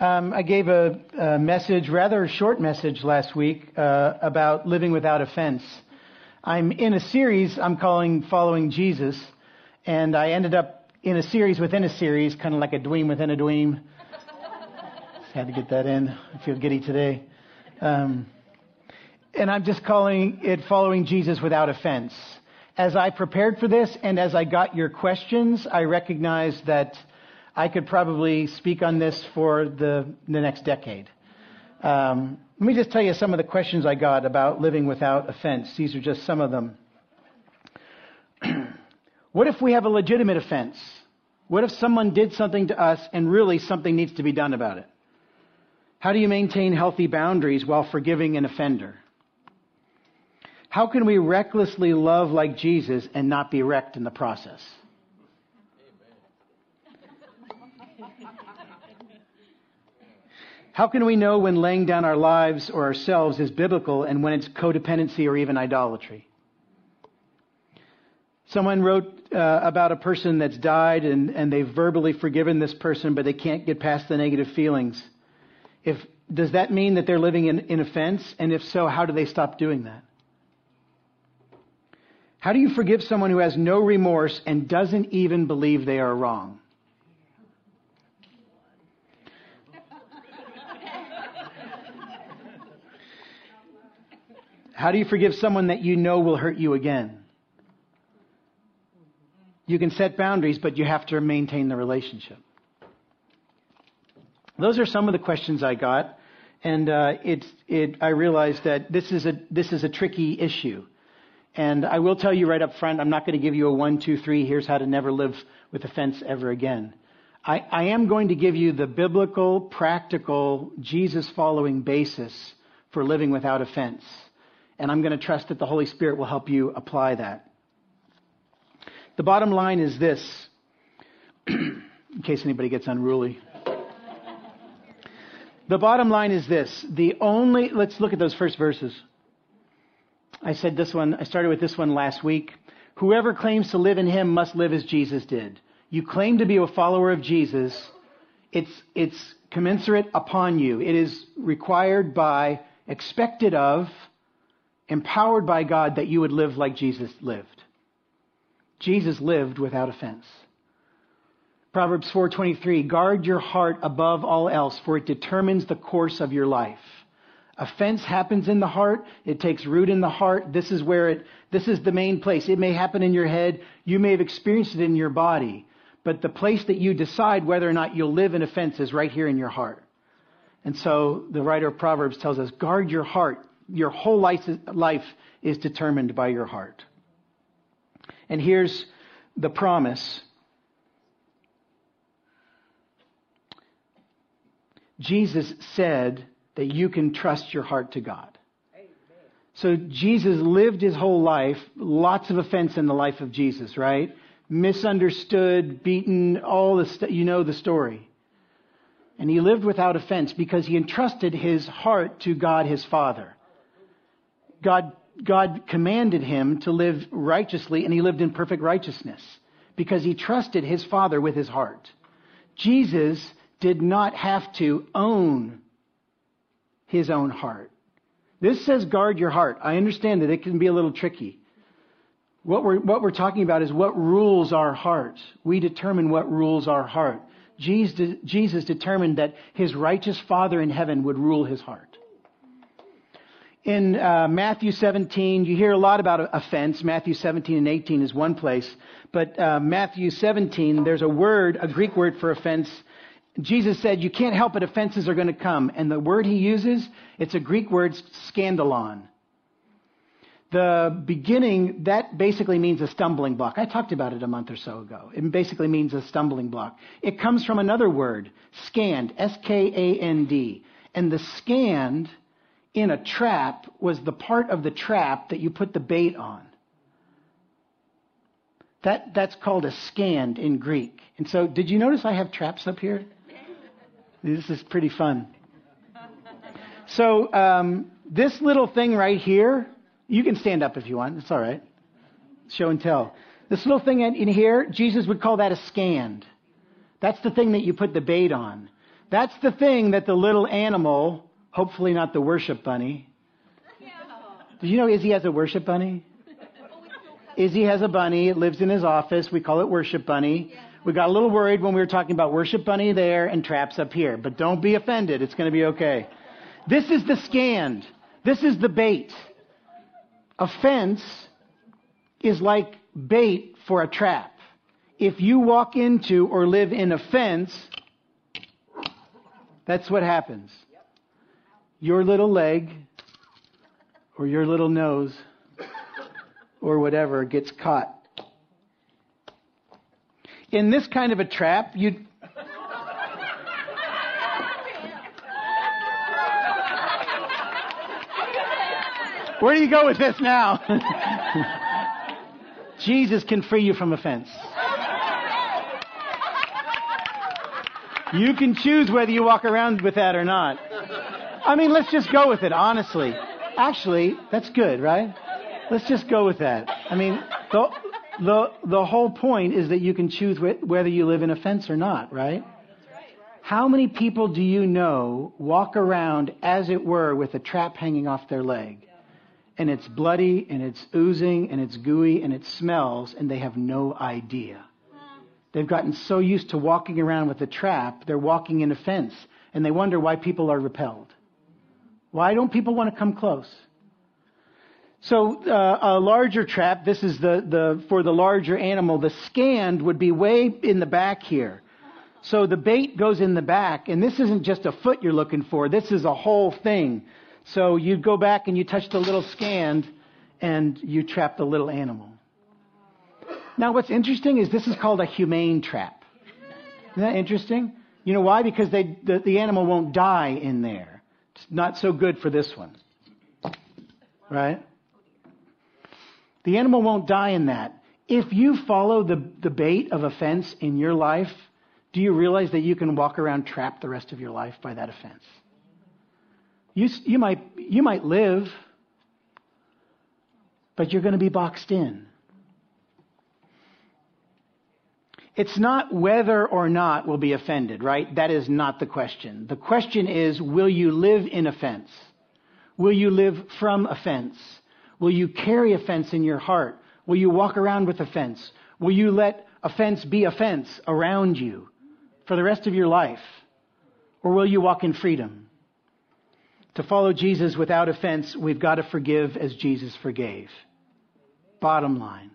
Um, I gave a, a, message, rather short message last week, uh, about living without offense. I'm in a series I'm calling Following Jesus, and I ended up in a series within a series, kind of like a dweem within a dweem. Had to get that in. I feel giddy today. Um, and I'm just calling it Following Jesus Without Offense. As I prepared for this and as I got your questions, I recognized that I could probably speak on this for the, the next decade. Um, let me just tell you some of the questions I got about living without offense. These are just some of them. what if we have a legitimate offense? What if someone did something to us and really something needs to be done about it? How do you maintain healthy boundaries while forgiving an offender? How can we recklessly love like Jesus and not be wrecked in the process? How can we know when laying down our lives or ourselves is biblical and when it's codependency or even idolatry? Someone wrote uh, about a person that's died and, and they've verbally forgiven this person, but they can't get past the negative feelings. If, does that mean that they're living in, in offense? And if so, how do they stop doing that? How do you forgive someone who has no remorse and doesn't even believe they are wrong? How do you forgive someone that you know will hurt you again? You can set boundaries, but you have to maintain the relationship. Those are some of the questions I got, and uh, it's it. I realized that this is a this is a tricky issue, and I will tell you right up front. I'm not going to give you a one, two, three. Here's how to never live with offense ever again. I, I am going to give you the biblical, practical, Jesus following basis for living without offense and I'm going to trust that the Holy Spirit will help you apply that. The bottom line is this, in case anybody gets unruly. The bottom line is this. The only, let's look at those first verses. I said this one, I started with this one last week. Whoever claims to live in him must live as Jesus did. You claim to be a follower of Jesus. It's, it's commensurate upon you. It is required by, expected of, empowered by God that you would live like Jesus lived. Jesus lived without offense. Proverbs 4:23 Guard your heart above all else for it determines the course of your life. Offense happens in the heart, it takes root in the heart. This is where it this is the main place. It may happen in your head, you may have experienced it in your body, but the place that you decide whether or not you'll live in offense is right here in your heart. And so the writer of Proverbs tells us guard your heart your whole life, life is determined by your heart. And here's the promise. Jesus said that you can trust your heart to God. So Jesus lived his whole life, lots of offense in the life of Jesus, right? Misunderstood, beaten, all the st- you know the story. And he lived without offense because he entrusted his heart to God his Father. God, God commanded him to live righteously, and he lived in perfect righteousness because he trusted his Father with his heart. Jesus did not have to own his own heart. This says guard your heart. I understand that it can be a little tricky. What we're, what we're talking about is what rules our heart. We determine what rules our heart. Jesus, Jesus determined that his righteous Father in heaven would rule his heart in uh, Matthew 17, you hear a lot about offense. Matthew 17 and 18 is one place. But uh, Matthew 17, there's a word, a Greek word for offense. Jesus said, you can't help it, offenses are going to come. And the word he uses, it's a Greek word, scandalon. The beginning, that basically means a stumbling block. I talked about it a month or so ago. It basically means a stumbling block. It comes from another word, scand, S-K-A-N-D. And the scand in a trap was the part of the trap that you put the bait on. That, that's called a scand in Greek. And so, did you notice I have traps up here? This is pretty fun. So, um, this little thing right here, you can stand up if you want. It's all right. Show and tell. This little thing in here, Jesus would call that a scand. That's the thing that you put the bait on. That's the thing that the little animal, hopefully not the worship bunny. Did you know Izzy has a worship bunny? Izzy has a bunny. It lives in his office. We call it worship bunny. We got a little worried when we were talking about worship bunny there and traps up here, but don't be offended. It's going to be okay. This is the scand. This is the bait. Offense is like bait for a trap. If you walk into or live in offense, that's what happens. Your little leg or your little nose or whatever gets caught. In this kind of a trap, you Where do you go with this now? Jesus can free you from offense. You can choose whether you walk around with that or not. I mean, let's just go with it, honestly. Actually, that's good, right? Let's just go with that. I mean, the, the, the whole point is that you can choose wh- whether you live in a fence or not, right? How many people do you know walk around, as it were, with a trap hanging off their leg? And it's bloody, and it's oozing, and it's gooey, and it smells, and they have no idea. They've gotten so used to walking around with a trap, they're walking in a fence, and they wonder why people are repelled. Why don't people want to come close? So uh, a larger trap, this is the, the for the larger animal. The scand would be way in the back here. So the bait goes in the back, and this isn't just a foot you're looking for. This is a whole thing. So you go back and you touch the little scand, and you trap the little animal. Now, what's interesting is this is called a humane trap. Isn't that interesting? You know why? Because they, the, the animal won't die in there. Not so good for this one. Right? The animal won't die in that. If you follow the, the bait of offense in your life, do you realize that you can walk around trapped the rest of your life by that offense? You, you, might, you might live, but you're going to be boxed in. It's not whether or not we'll be offended, right? That is not the question. The question is, will you live in offense? Will you live from offense? Will you carry offense in your heart? Will you walk around with offense? Will you let offense be offense around you for the rest of your life? Or will you walk in freedom? To follow Jesus without offense, we've got to forgive as Jesus forgave. Bottom line.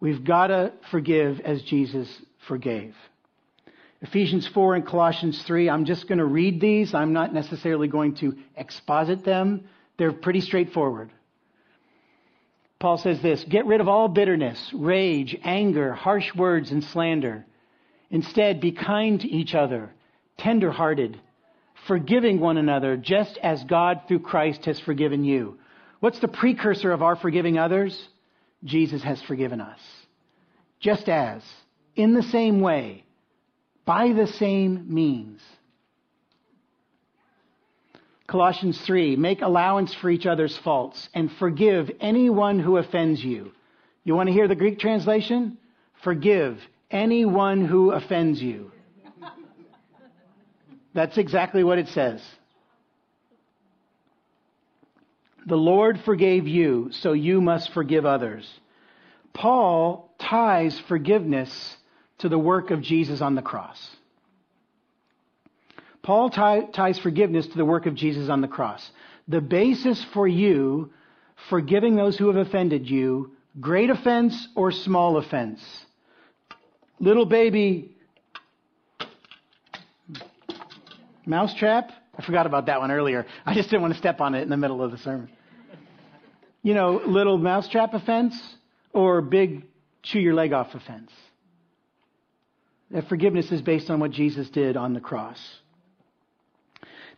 We've got to forgive as Jesus forgave. Ephesians 4 and Colossians 3, I'm just going to read these. I'm not necessarily going to exposit them. They're pretty straightforward. Paul says this Get rid of all bitterness, rage, anger, harsh words, and slander. Instead, be kind to each other, tender hearted, forgiving one another, just as God through Christ has forgiven you. What's the precursor of our forgiving others? Jesus has forgiven us. Just as, in the same way, by the same means. Colossians 3, make allowance for each other's faults and forgive anyone who offends you. You want to hear the Greek translation? Forgive anyone who offends you. That's exactly what it says. The Lord forgave you, so you must forgive others. Paul ties forgiveness to the work of Jesus on the cross. Paul tie, ties forgiveness to the work of Jesus on the cross. The basis for you forgiving those who have offended you, great offense or small offense. Little baby mousetrap. I forgot about that one earlier. I just didn't want to step on it in the middle of the sermon. You know, little mousetrap offense or big chew your leg off offense. That forgiveness is based on what Jesus did on the cross.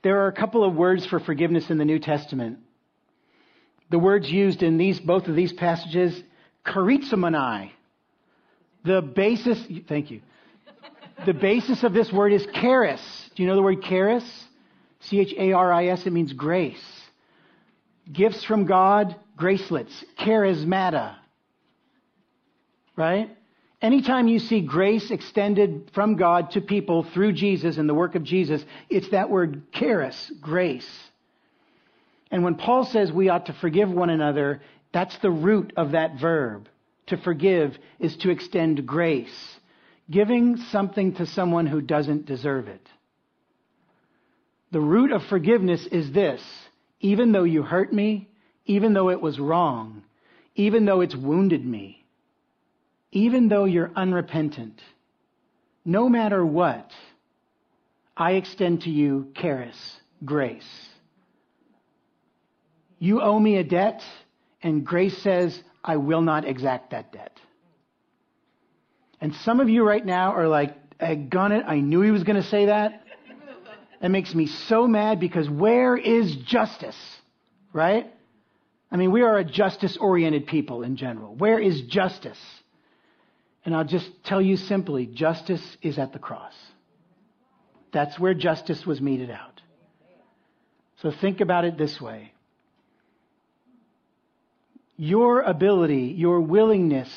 There are a couple of words for forgiveness in the New Testament. The words used in these, both of these passages, charizomai. The basis, thank you. The basis of this word is charis. Do you know the word charis? C-H-A-R-I-S, it means grace. Gifts from God, gracelets, charismata. Right? Anytime you see grace extended from God to people through Jesus and the work of Jesus, it's that word charis, grace. And when Paul says we ought to forgive one another, that's the root of that verb. To forgive is to extend grace, giving something to someone who doesn't deserve it. The root of forgiveness is this even though you hurt me, even though it was wrong, even though it's wounded me, even though you're unrepentant, no matter what, I extend to you charis, grace. You owe me a debt, and grace says, I will not exact that debt. And some of you right now are like, got it. I knew he was going to say that. That makes me so mad because where is justice? Right? I mean, we are a justice oriented people in general. Where is justice? And I'll just tell you simply justice is at the cross. That's where justice was meted out. So think about it this way your ability, your willingness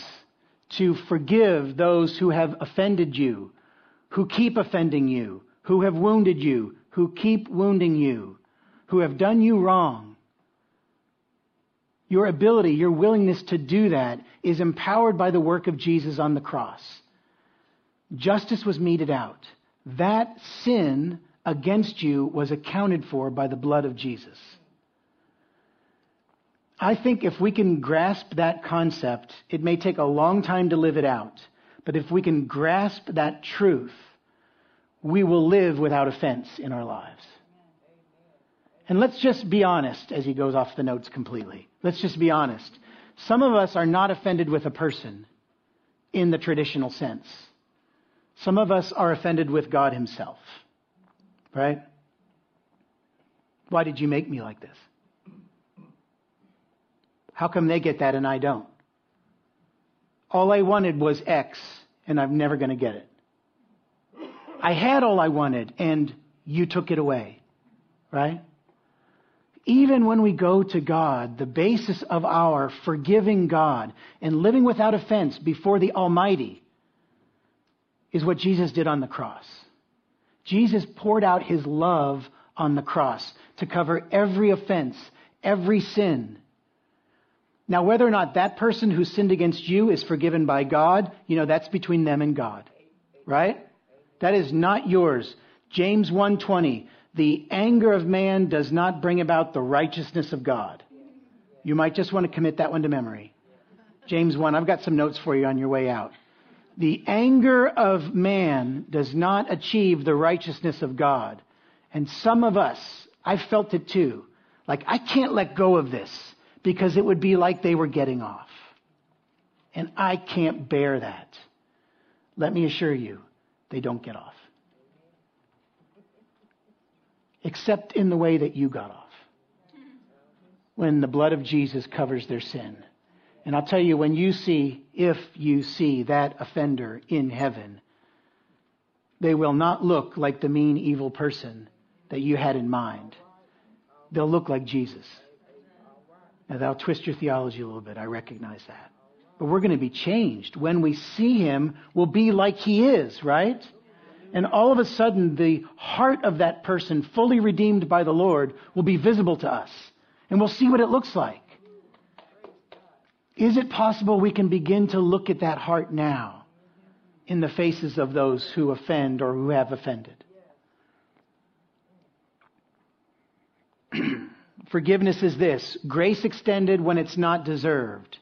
to forgive those who have offended you, who keep offending you, who have wounded you, who keep wounding you, who have done you wrong. Your ability, your willingness to do that is empowered by the work of Jesus on the cross. Justice was meted out. That sin against you was accounted for by the blood of Jesus. I think if we can grasp that concept, it may take a long time to live it out, but if we can grasp that truth, we will live without offense in our lives. And let's just be honest as he goes off the notes completely. Let's just be honest. Some of us are not offended with a person in the traditional sense. Some of us are offended with God himself. Right? Why did you make me like this? How come they get that and I don't? All I wanted was X and I'm never going to get it. I had all I wanted and you took it away. Right? Even when we go to God, the basis of our forgiving God and living without offense before the Almighty is what Jesus did on the cross. Jesus poured out his love on the cross to cover every offense, every sin. Now, whether or not that person who sinned against you is forgiven by God, you know, that's between them and God. Right? That is not yours. James 1:20, the anger of man does not bring about the righteousness of God. You might just want to commit that one to memory. James 1, I've got some notes for you on your way out. The anger of man does not achieve the righteousness of God. And some of us, I've felt it too. Like, I can't let go of this because it would be like they were getting off. And I can't bear that. Let me assure you, they don't get off. Except in the way that you got off. When the blood of Jesus covers their sin. And I'll tell you, when you see, if you see that offender in heaven, they will not look like the mean, evil person that you had in mind. They'll look like Jesus. Now, that'll twist your theology a little bit. I recognize that. But we're going to be changed. When we see him, we'll be like he is, right? And all of a sudden, the heart of that person, fully redeemed by the Lord, will be visible to us. And we'll see what it looks like. Is it possible we can begin to look at that heart now in the faces of those who offend or who have offended? Forgiveness is this grace extended when it's not deserved.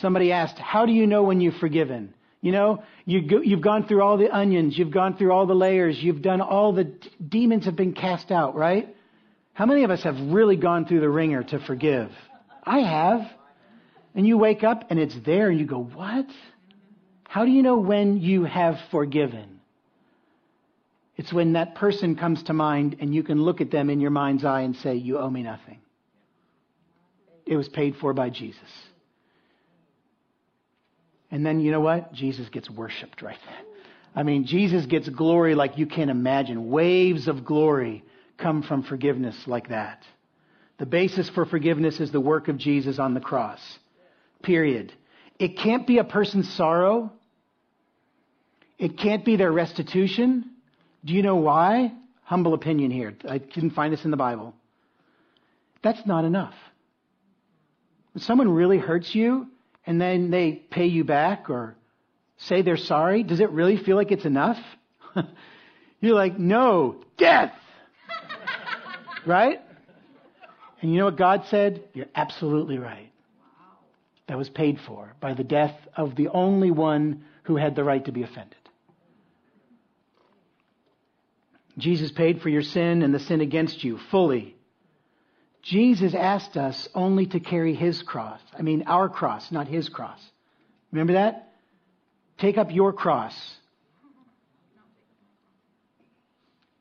Somebody asked, How do you know when you've forgiven? You know, you have gone through all the onions, you've gone through all the layers, you've done all the d- demons have been cast out, right? How many of us have really gone through the ringer to forgive? I have. And you wake up and it's there and you go, What? How do you know when you have forgiven? It's when that person comes to mind and you can look at them in your mind's eye and say, You owe me nothing. It was paid for by Jesus. And then you know what? Jesus gets worshiped right there. I mean, Jesus gets glory like you can't imagine. Waves of glory come from forgiveness like that. The basis for forgiveness is the work of Jesus on the cross. Period. It can't be a person's sorrow It can't be their restitution. Do you know why? Humble opinion here. I didn't find this in the Bible. That's not enough. When someone really hurts you and then they pay you back or say they're sorry, does it really feel like it's enough? You're like, no, death! right? And you know what God said? You're absolutely right. That was paid for by the death of the only one who had the right to be offended. Jesus paid for your sin and the sin against you fully. Jesus asked us only to carry his cross. I mean, our cross, not his cross. Remember that? Take up your cross.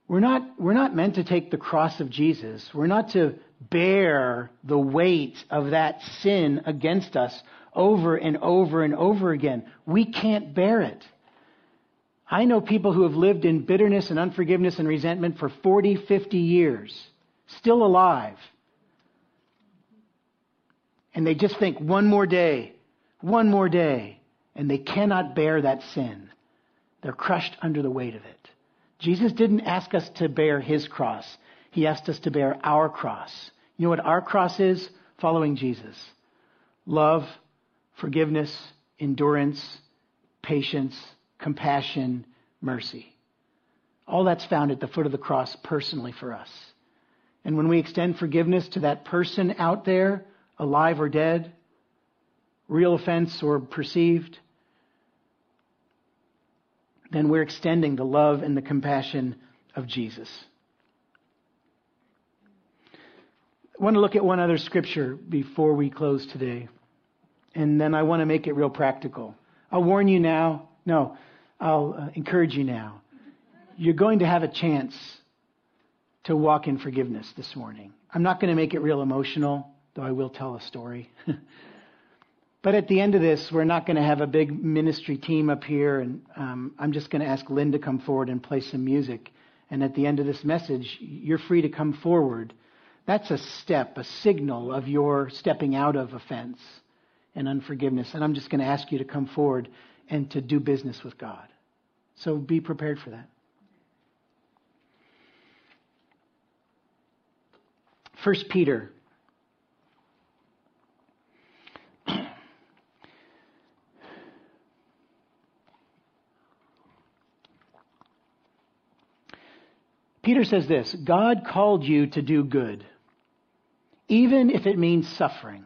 We're not, we're not meant to take the cross of Jesus. We're not to bear the weight of that sin against us over and over and over again. We can't bear it. I know people who have lived in bitterness and unforgiveness and resentment for 40, 50 years, still alive. And they just think one more day, one more day, and they cannot bear that sin. They're crushed under the weight of it. Jesus didn't ask us to bear his cross. He asked us to bear our cross. You know what our cross is? Following Jesus. Love, forgiveness, endurance, patience, compassion, mercy. All that's found at the foot of the cross personally for us. And when we extend forgiveness to that person out there, alive or dead, real offense or perceived, then we're extending the love and the compassion of Jesus. I want to look at one other scripture before we close today. And then I want to make it real practical. I'll warn you now. No, I'll uh, encourage you now. You're going to have a chance to walk in forgiveness this morning. I'm not going to make it real emotional, though I will tell a story. but at the end of this, we're not going to have a big ministry team up here, and um, I'm just going to ask Lynn to come forward and play some music. And at the end of this message, you're free to come forward that's a step, a signal of your stepping out of offense and unforgiveness. And I'm just going to ask you to come forward and to do business with God. So be prepared for that. First Peter. Peter says this God called you to do good even if it means suffering.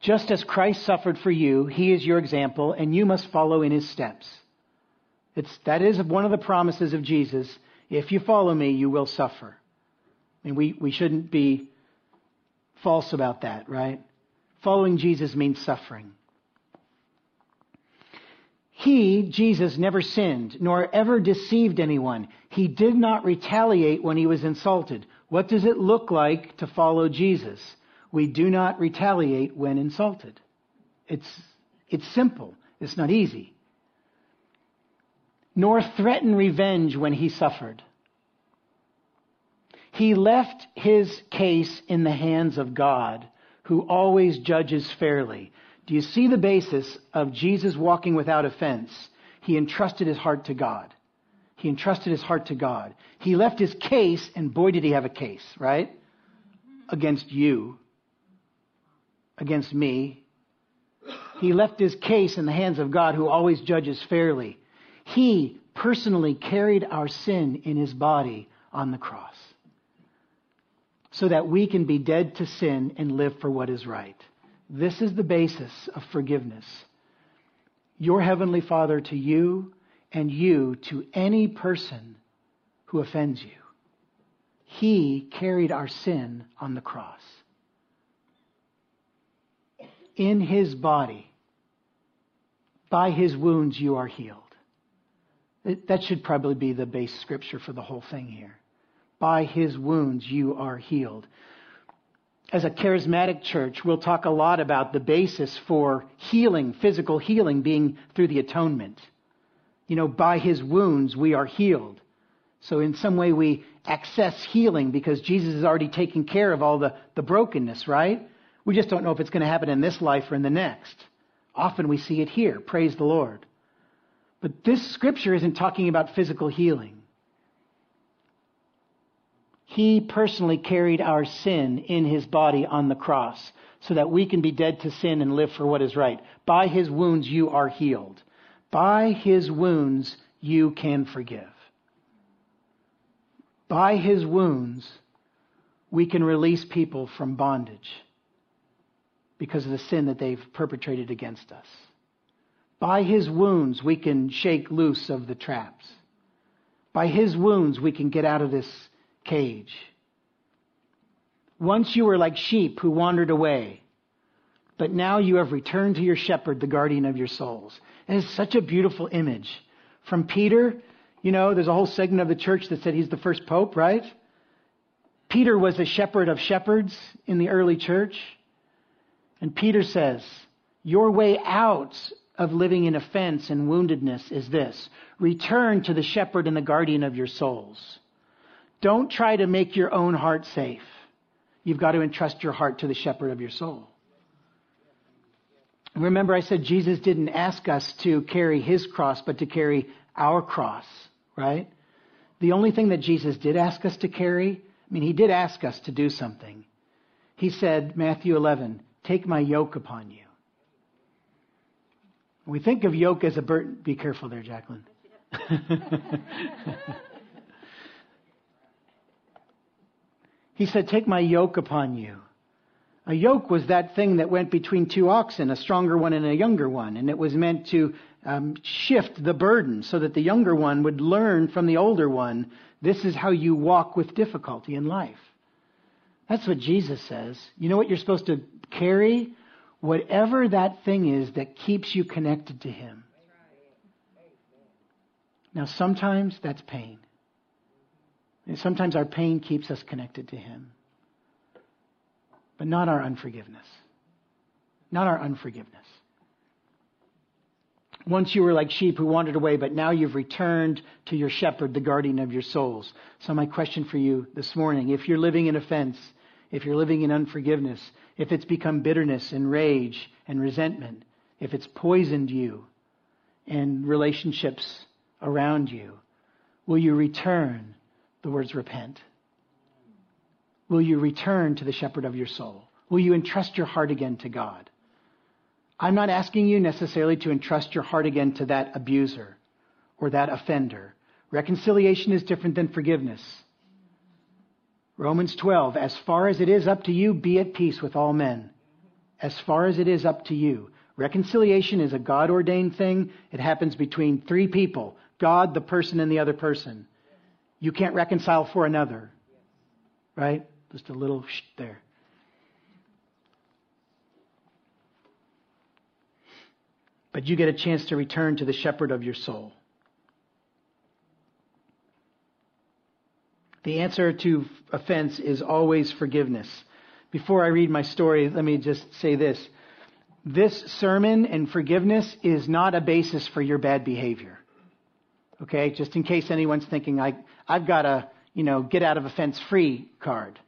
Just as Christ suffered for you, he is your example, and you must follow in his steps. It's, that is one of the promises of Jesus. If you follow me, you will suffer. I mean, we, we shouldn't be false about that, right? Following Jesus means suffering. He, Jesus, never sinned, nor ever deceived anyone. He did not retaliate when he was insulted. What does it look like to follow Jesus? We do not retaliate when insulted. It's, it's simple. It's not easy. Nor threaten revenge when he suffered. He left his case in the hands of God, who always judges fairly. Do you see the basis of Jesus walking without offense? He entrusted his heart to God. He entrusted his heart to God. He left his case, and boy, did he have a case, right? Against you, against me. He left his case in the hands of God, who always judges fairly. He personally carried our sin in his body on the cross so that we can be dead to sin and live for what is right. This is the basis of forgiveness. Your Heavenly Father to you and you to any person who offends you. He carried our sin on the cross. In his body, by his wounds, you are healed. That should probably be the base scripture for the whole thing here. By his wounds, you are healed. As a charismatic church, we'll talk a lot about the basis for healing, physical healing being through the atonement you know, by his wounds we are healed. So in some way we access healing because Jesus has already taken care of all the, the brokenness, right? We just don't know if it's going to happen in this life or in the next. Often we see it here. Praise the Lord. But this scripture isn't talking about physical healing. He personally carried our sin in his body on the cross so that we can be dead to sin and live for what is right. By his wounds you are healed. By his wounds you can forgive. By his wounds we can release people from bondage because of the sin that they've perpetrated against us. By his wounds we can shake loose of the traps. By his wounds we can get out of this cage. Once you were like sheep who wandered away, but now you have returned to your shepherd, the guardian of your souls. And it's such a beautiful image. From Peter, you know, there's a whole segment of the church that said he's the first pope, right? Peter was a shepherd of shepherds in the early church. And Peter says, Your way out of living in offense and woundedness is this return to the shepherd and the guardian of your souls. Don't try to make your own heart safe. You've got to entrust your heart to the shepherd of your soul. Remember, I said Jesus didn't ask us to carry his cross, but to carry our cross, right? The only thing that Jesus did ask us to carry, I mean, he did ask us to do something. He said, Matthew 11, take my yoke upon you. We think of yoke as a burden. Be careful there, Jacqueline. He said, Take my yoke upon you. A yoke was that thing that went between two oxen, a stronger one and a younger one, and it was meant to um, shift the burden so that the younger one would learn from the older one this is how you walk with difficulty in life. That's what Jesus says. You know what you're supposed to carry? Whatever that thing is that keeps you connected to Him. Now, sometimes that's pain. And sometimes our pain keeps us connected to Him, but not our unforgiveness. Not our unforgiveness. Once you were like sheep who wandered away, but now you've returned to your shepherd, the guardian of your souls. So, my question for you this morning if you're living in offense, if you're living in unforgiveness, if it's become bitterness and rage and resentment, if it's poisoned you and relationships around you, will you return the words repent? Will you return to the shepherd of your soul? Will you entrust your heart again to God? I'm not asking you necessarily to entrust your heart again to that abuser or that offender. Reconciliation is different than forgiveness. Romans 12, as far as it is up to you, be at peace with all men. As far as it is up to you. Reconciliation is a God ordained thing. It happens between three people God, the person, and the other person. You can't reconcile for another. Right? Just a little shh there. But you get a chance to return to the shepherd of your soul. The answer to offense is always forgiveness. Before I read my story, let me just say this. This sermon and forgiveness is not a basis for your bad behavior. Okay, just in case anyone's thinking, I, I've got a, you know, get out of offense free card.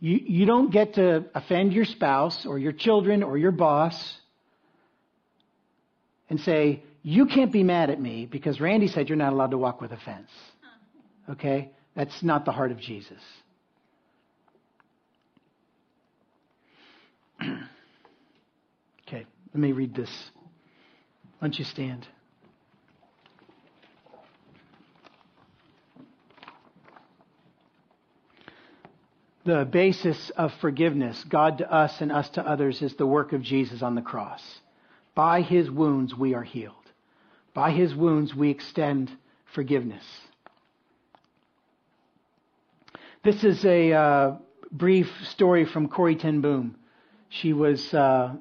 You, you don't get to offend your spouse or your children or your boss and say, you can't be mad at me because Randy said you're not allowed to walk with offense. Okay? That's not the heart of Jesus. okay, let me read this. Why don't you stand? The basis of forgiveness, God to us and us to others, is the work of Jesus on the cross. By his wounds we are healed. By his wounds we extend forgiveness. This is a uh, brief story from Corrie ten Boom. She was uh,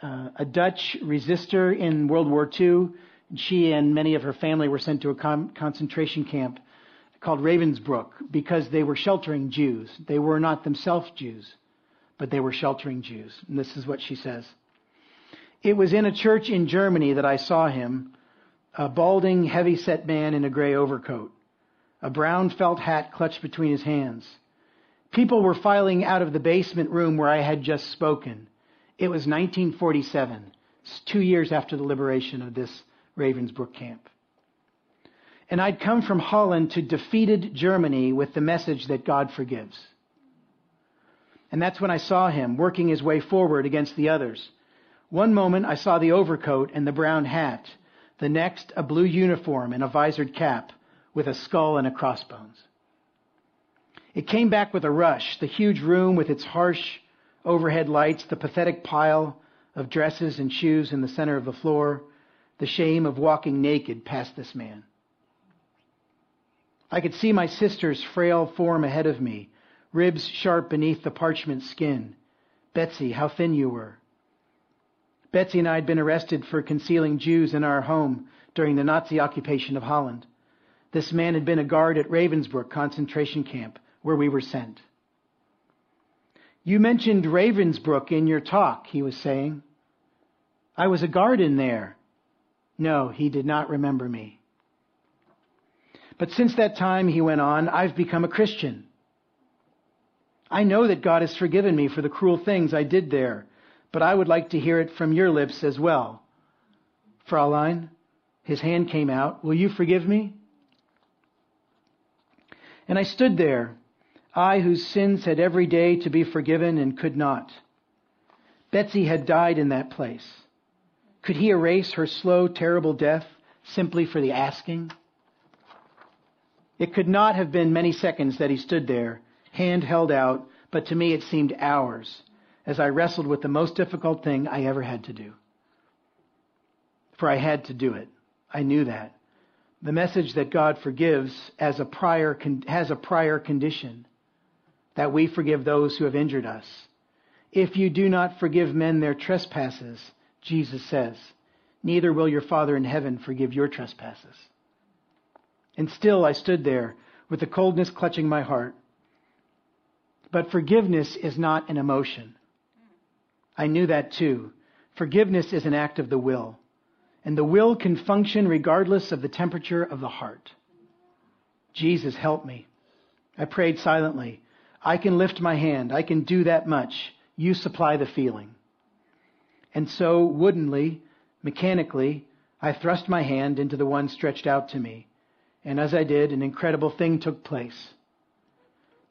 uh, a Dutch resistor in World War II. And she and many of her family were sent to a con- concentration camp called Ravensbrück because they were sheltering Jews. They were not themselves Jews, but they were sheltering Jews. And this is what she says. It was in a church in Germany that I saw him, a balding, heavy-set man in a gray overcoat, a brown felt hat clutched between his hands. People were filing out of the basement room where I had just spoken. It was 1947, two years after the liberation of this Ravensbrück camp. And I'd come from Holland to defeated Germany with the message that God forgives. And that's when I saw him working his way forward against the others. One moment I saw the overcoat and the brown hat. The next, a blue uniform and a visored cap with a skull and a crossbones. It came back with a rush, the huge room with its harsh overhead lights, the pathetic pile of dresses and shoes in the center of the floor, the shame of walking naked past this man. I could see my sister's frail form ahead of me, ribs sharp beneath the parchment skin. Betsy, how thin you were. Betsy and I had been arrested for concealing Jews in our home during the Nazi occupation of Holland. This man had been a guard at Ravensbrück concentration camp where we were sent. You mentioned Ravensbrück in your talk, he was saying. I was a guard in there. No, he did not remember me. But since that time, he went on, I've become a Christian. I know that God has forgiven me for the cruel things I did there, but I would like to hear it from your lips as well. Fraulein, his hand came out, will you forgive me? And I stood there, I whose sins had every day to be forgiven and could not. Betsy had died in that place. Could he erase her slow, terrible death simply for the asking? It could not have been many seconds that he stood there, hand held out, but to me it seemed hours as I wrestled with the most difficult thing I ever had to do. For I had to do it. I knew that. The message that God forgives as a prior, has a prior condition that we forgive those who have injured us. If you do not forgive men their trespasses, Jesus says, neither will your Father in heaven forgive your trespasses. And still I stood there with the coldness clutching my heart. But forgiveness is not an emotion. I knew that too. Forgiveness is an act of the will. And the will can function regardless of the temperature of the heart. Jesus, help me. I prayed silently. I can lift my hand. I can do that much. You supply the feeling. And so, woodenly, mechanically, I thrust my hand into the one stretched out to me. And as I did, an incredible thing took place.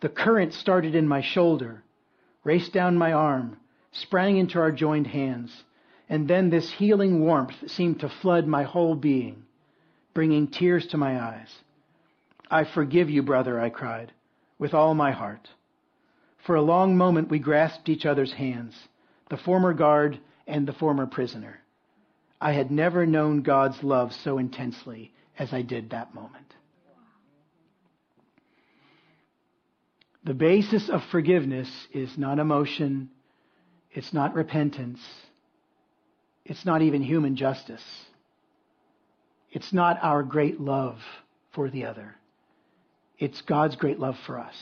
The current started in my shoulder, raced down my arm, sprang into our joined hands, and then this healing warmth seemed to flood my whole being, bringing tears to my eyes. I forgive you, brother, I cried, with all my heart. For a long moment we grasped each other's hands, the former guard and the former prisoner. I had never known God's love so intensely as I did that moment. The basis of forgiveness is not emotion, it's not repentance, it's not even human justice. It's not our great love for the other. It's God's great love for us.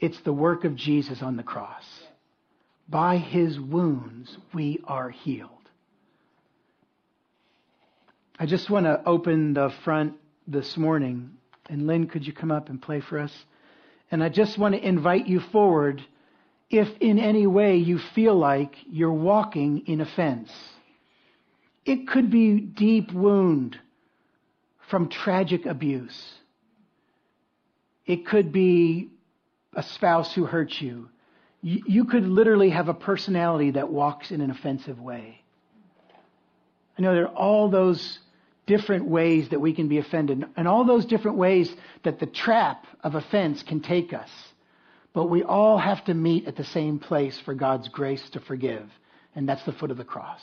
It's the work of Jesus on the cross. By his wounds, we are healed. I just want to open the front this morning. And Lynn, could you come up and play for us? And I just want to invite you forward if in any way you feel like you're walking in offense. It could be deep wound from tragic abuse. It could be a spouse who hurts you. You could literally have a personality that walks in an offensive way. I know there are all those different ways that we can be offended and all those different ways that the trap of offense can take us. But we all have to meet at the same place for God's grace to forgive, and that's the foot of the cross.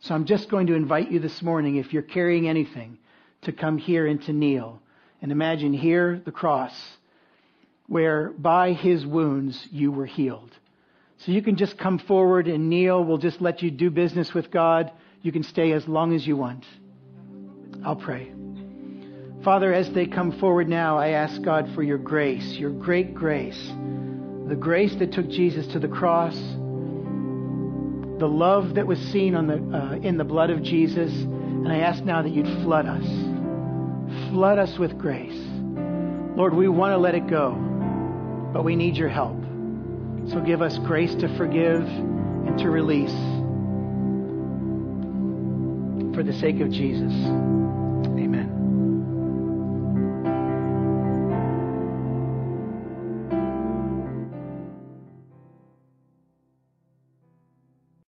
So I'm just going to invite you this morning, if you're carrying anything, to come here and to kneel. And imagine here the cross, where by his wounds you were healed. So you can just come forward and kneel. We'll just let you do business with God. You can stay as long as you want. I'll pray. Father, as they come forward now, I ask God for your grace, your great grace, the grace that took Jesus to the cross, the love that was seen on the, uh, in the blood of Jesus. And I ask now that you'd flood us. Flood us with grace. Lord, we want to let it go, but we need your help. So give us grace to forgive and to release. For the sake of Jesus. Amen.